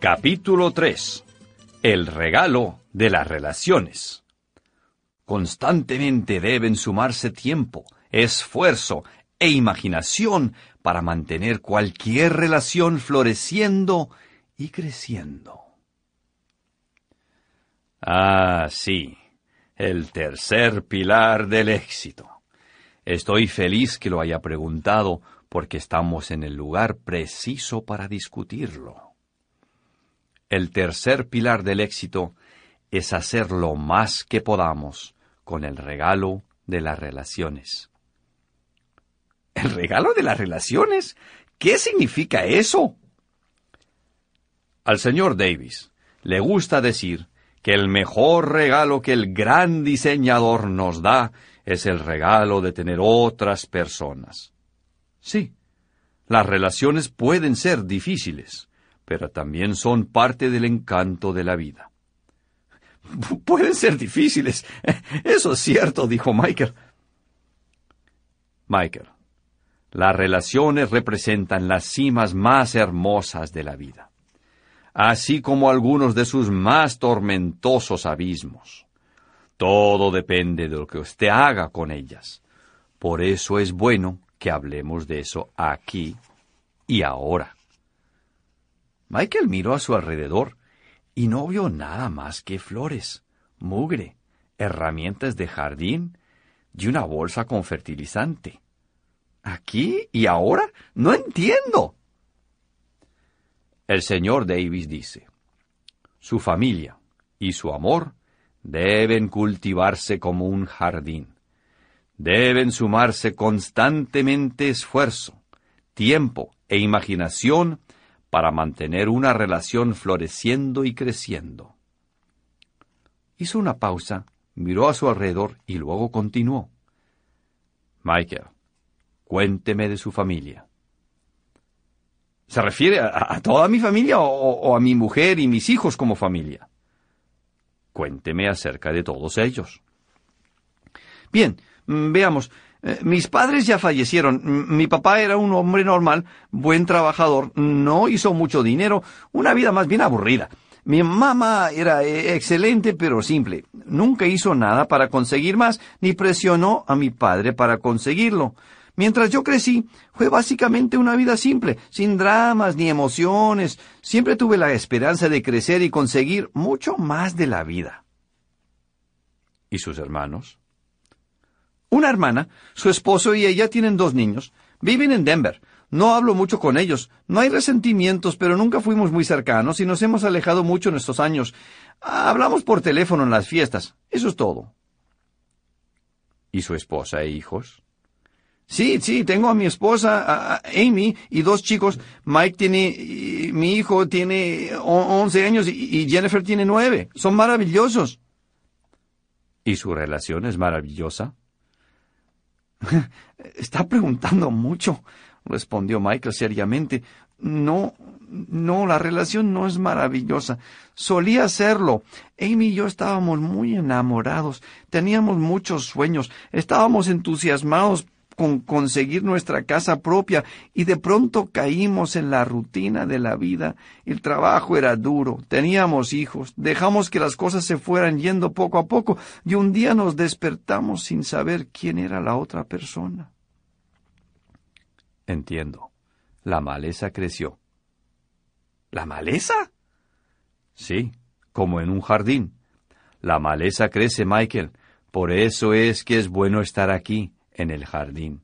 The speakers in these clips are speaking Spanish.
Capítulo 3. El regalo de las relaciones. Constantemente deben sumarse tiempo, esfuerzo e imaginación para mantener cualquier relación floreciendo y creciendo. Ah, sí, el tercer pilar del éxito. Estoy feliz que lo haya preguntado porque estamos en el lugar preciso para discutirlo. El tercer pilar del éxito es hacer lo más que podamos con el regalo de las relaciones. ¿El regalo de las relaciones? ¿Qué significa eso? Al señor Davis le gusta decir que el mejor regalo que el gran diseñador nos da es el regalo de tener otras personas. Sí, las relaciones pueden ser difíciles pero también son parte del encanto de la vida. Pueden ser difíciles. Eso es cierto, dijo Michael. Michael, las relaciones representan las cimas más hermosas de la vida, así como algunos de sus más tormentosos abismos. Todo depende de lo que usted haga con ellas. Por eso es bueno que hablemos de eso aquí y ahora. Michael miró a su alrededor y no vio nada más que flores, mugre, herramientas de jardín y una bolsa con fertilizante. ¿Aquí y ahora? No entiendo. El señor Davis dice, su familia y su amor deben cultivarse como un jardín. Deben sumarse constantemente esfuerzo, tiempo e imaginación para mantener una relación floreciendo y creciendo. Hizo una pausa, miró a su alrededor y luego continuó. Michael, cuénteme de su familia. ¿Se refiere a, toda mi familia o a mi mujer y mis hijos como familia? Cuénteme acerca de todos ellos. Bien, mm, veamos, eh, mis padres ya fallecieron. Mi papá era un hombre normal, buen trabajador, no hizo mucho dinero, una vida más bien aburrida. Mi mamá era eh, excelente pero simple. Nunca hizo nada para conseguir más, ni presionó a mi padre para conseguirlo. Mientras yo crecí, fue básicamente una vida simple, sin dramas ni emociones. Siempre tuve la esperanza de crecer y conseguir mucho más de la vida. ¿Y sus hermanos? Una hermana, su esposo y ella tienen dos niños. Viven en Denver. No hablo mucho con ellos. No hay resentimientos, pero nunca fuimos muy cercanos y nos hemos alejado mucho en estos años. Hablamos por teléfono en las fiestas. Eso es todo. ¿Y su esposa e hijos? Sí, sí, tengo a mi esposa, Amy, y dos chicos. Mike tiene, mi hijo tiene once años y Jennifer tiene nueve. Son maravillosos. ¿Y su relación es maravillosa? Está preguntando mucho, respondió Michael seriamente. No, no, la relación no es maravillosa. Solía serlo. Amy y yo estábamos muy enamorados, teníamos muchos sueños, estábamos entusiasmados con conseguir nuestra casa propia y de pronto caímos en la rutina de la vida. El trabajo era duro, teníamos hijos, dejamos que las cosas se fueran yendo poco a poco y un día nos despertamos sin saber quién era la otra persona. Entiendo. La maleza creció. ¿La maleza? Sí, como en un jardín. La maleza crece, Michael. Por eso es que es bueno estar aquí en el jardín.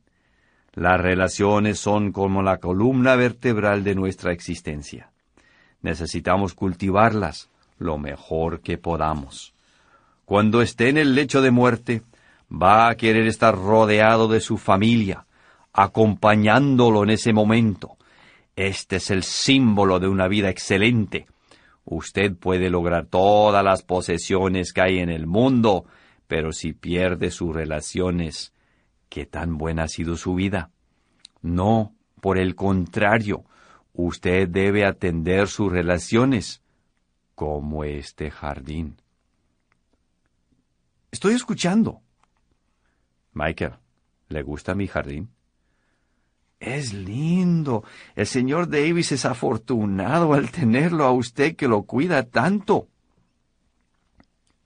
Las relaciones son como la columna vertebral de nuestra existencia. Necesitamos cultivarlas lo mejor que podamos. Cuando esté en el lecho de muerte, va a querer estar rodeado de su familia, acompañándolo en ese momento. Este es el símbolo de una vida excelente. Usted puede lograr todas las posesiones que hay en el mundo, pero si pierde sus relaciones, ¿Qué tan buena ha sido su vida? No, por el contrario, usted debe atender sus relaciones como este jardín. Estoy escuchando. Michael, ¿le gusta mi jardín? Es lindo. El señor Davis es afortunado al tenerlo a usted que lo cuida tanto.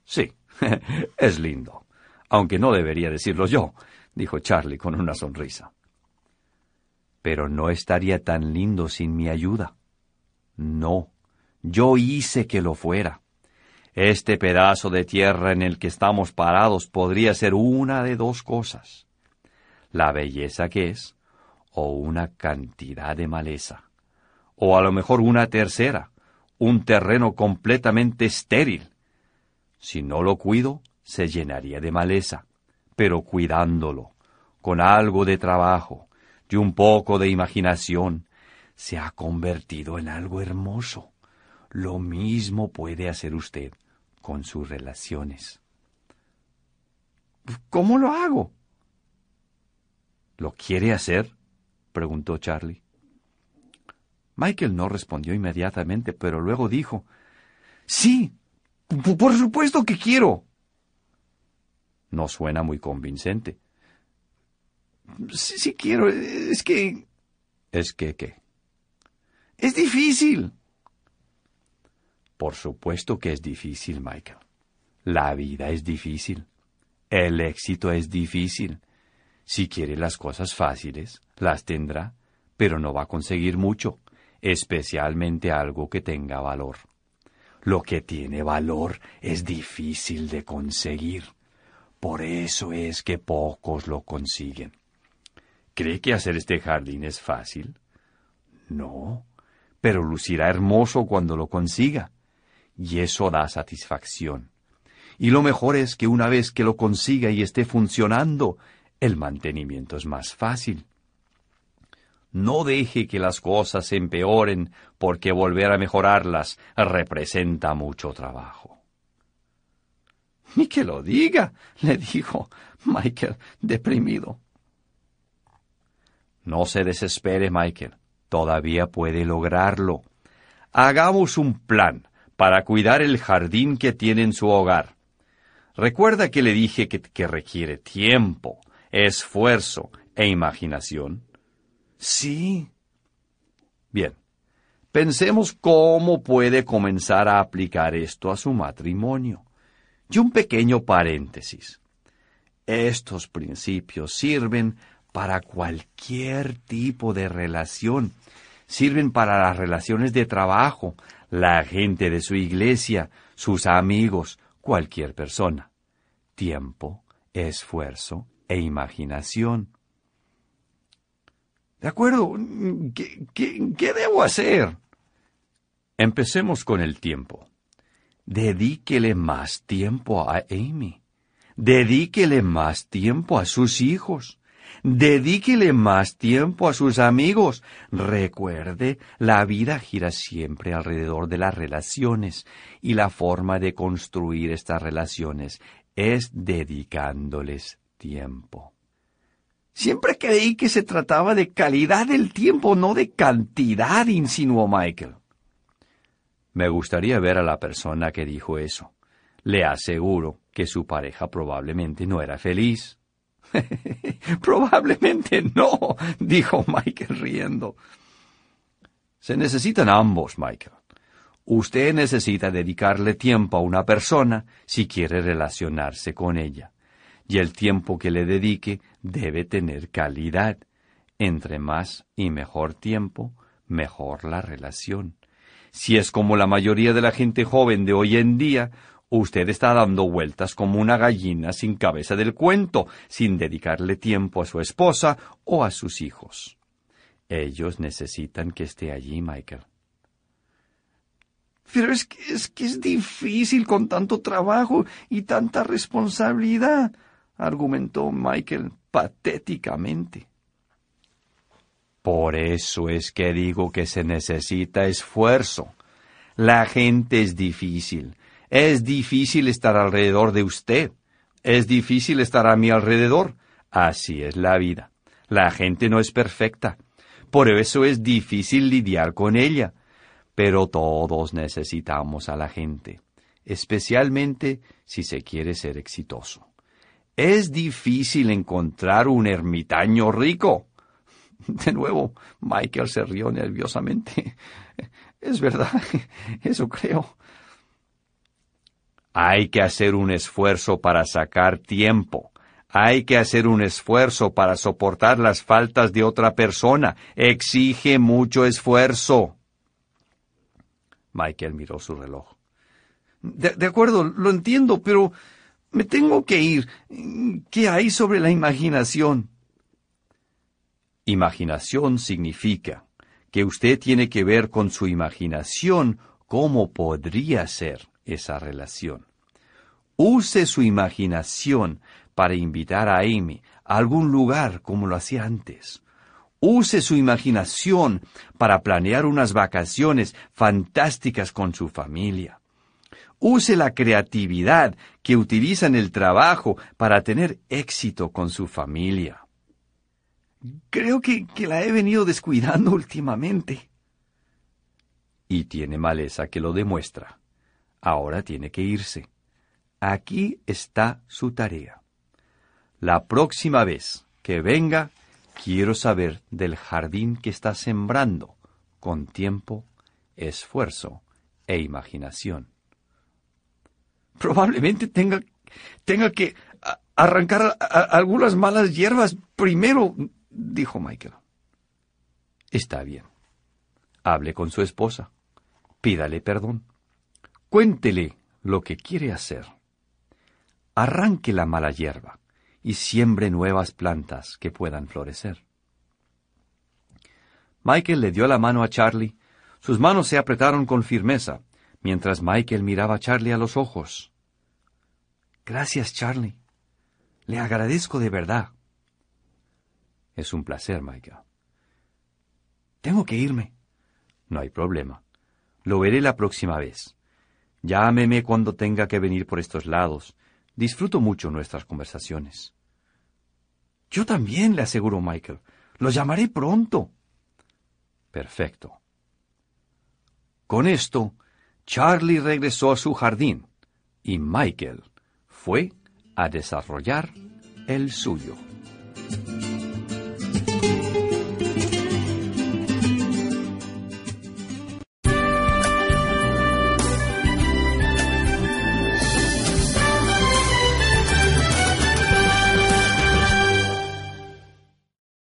Sí, es lindo. Aunque no debería decirlo yo, dijo Charlie con una sonrisa. Pero no estaría tan lindo sin mi ayuda. No, yo hice que lo fuera. Este pedazo de tierra en el que estamos parados podría ser una de dos cosas. La belleza que es, o una cantidad de maleza. O a lo mejor una tercera, un terreno completamente estéril. Si no lo cuido, se llenaría de maleza, pero cuidándolo, con algo de trabajo y un poco de imaginación, se ha convertido en algo hermoso. Lo mismo puede hacer usted con sus relaciones. ¿Cómo lo hago? ¿Lo quiere hacer? preguntó Charlie. Michael no respondió inmediatamente, pero luego dijo, Sí, por supuesto que quiero. No suena muy convincente. Sí, sí quiero, es que... ¿Es que qué? Es difícil. Por supuesto que es difícil, Michael. La vida es difícil. El éxito es difícil. Si quiere las cosas fáciles, las tendrá, pero no va a conseguir mucho, especialmente algo que tenga valor. Lo que tiene valor es difícil de conseguir. Por eso es que pocos lo consiguen. ¿Cree que hacer este jardín es fácil? No, pero lucirá hermoso cuando lo consiga. Y eso da satisfacción. Y lo mejor es que una vez que lo consiga y esté funcionando, el mantenimiento es más fácil. No deje que las cosas se empeoren porque volver a mejorarlas representa mucho trabajo. Ni que lo diga, le dijo Michael, deprimido. No se desespere, Michael. Todavía puede lograrlo. Hagamos un plan para cuidar el jardín que tiene en su hogar. Recuerda que le dije que, que requiere tiempo, esfuerzo e imaginación. Sí. Bien, pensemos cómo puede comenzar a aplicar esto a su matrimonio. Y un pequeño paréntesis. Estos principios sirven para cualquier tipo de relación. Sirven para las relaciones de trabajo, la gente de su iglesia, sus amigos, cualquier persona. Tiempo, esfuerzo e imaginación. De acuerdo, ¿qué, qué, debo hacer? Empecemos con el tiempo. Dedíquele más tiempo a Amy. Dedíquele más tiempo a sus hijos. Dedíquele más tiempo a sus amigos. Recuerde, la vida gira siempre alrededor de las relaciones y la forma de construir estas relaciones es dedicándoles tiempo. Siempre creí que se trataba de calidad del tiempo, no de cantidad, insinuó Michael. Me gustaría ver a la persona que dijo eso. Le aseguro que su pareja probablemente no era feliz. probablemente no, dijo Michael riendo. Se necesitan ambos, Michael. Usted necesita dedicarle tiempo a una persona si quiere relacionarse con ella y el tiempo que le dedique debe tener calidad. Entre más y mejor tiempo, mejor la relación. Si es como la mayoría de la gente joven de hoy en día, usted está dando vueltas como una gallina sin cabeza del cuento, sin dedicarle tiempo a su esposa o a sus hijos. Ellos necesitan que esté allí, Michael. Pero es que es, que es difícil con tanto trabajo y tanta responsabilidad argumentó Michael patéticamente. Por eso es que digo que se necesita esfuerzo. La gente es difícil. Es difícil estar alrededor de usted. Es difícil estar a mi alrededor. Así es la vida. La gente no es perfecta. Por eso es difícil lidiar con ella. Pero todos necesitamos a la gente, especialmente si se quiere ser exitoso. Es difícil encontrar un ermitaño rico. De nuevo, Michael se rió nerviosamente. Es verdad, eso creo. Hay que hacer un esfuerzo para sacar tiempo. Hay que hacer un esfuerzo para soportar las faltas de otra persona. Exige mucho esfuerzo. Michael miró su reloj. De, acuerdo, lo entiendo, pero me tengo que ir. ¿Qué hay sobre la imaginación? Imaginación significa que usted tiene que ver con su imaginación cómo podría ser esa relación. Use su imaginación para invitar a Amy a algún lugar como lo hacía antes. Use su imaginación para planear unas vacaciones fantásticas con su familia. Use la creatividad que utiliza en el trabajo para tener éxito con su familia. Creo que, que la he venido descuidando últimamente. Y tiene maleza que lo demuestra. Ahora tiene que irse. Aquí está su tarea. La próxima vez que venga, quiero saber del jardín que está sembrando con tiempo, esfuerzo e imaginación. Probablemente tenga, tenga que arrancar algunas malas hierbas primero, dijo Michael. Está bien. Hable con su esposa. Pídale perdón. Cuéntele lo que quiere hacer. Arranque la mala hierba y siembre nuevas plantas que puedan florecer. Michael le dio la mano a Charlie. Sus manos se apretaron con firmeza, mientras Michael miraba a Charlie a los ojos. Gracias, Charlie. Le agradezco de verdad. Es un placer, Michael. Tengo que irme. No hay problema. Lo veré la próxima vez. Llámeme cuando tenga que venir por estos lados. Disfruto mucho nuestras conversaciones. Yo también, le aseguró Michael. Lo llamaré pronto. Perfecto. Con esto, Charlie regresó a su jardín y Michael fue a desarrollar el suyo.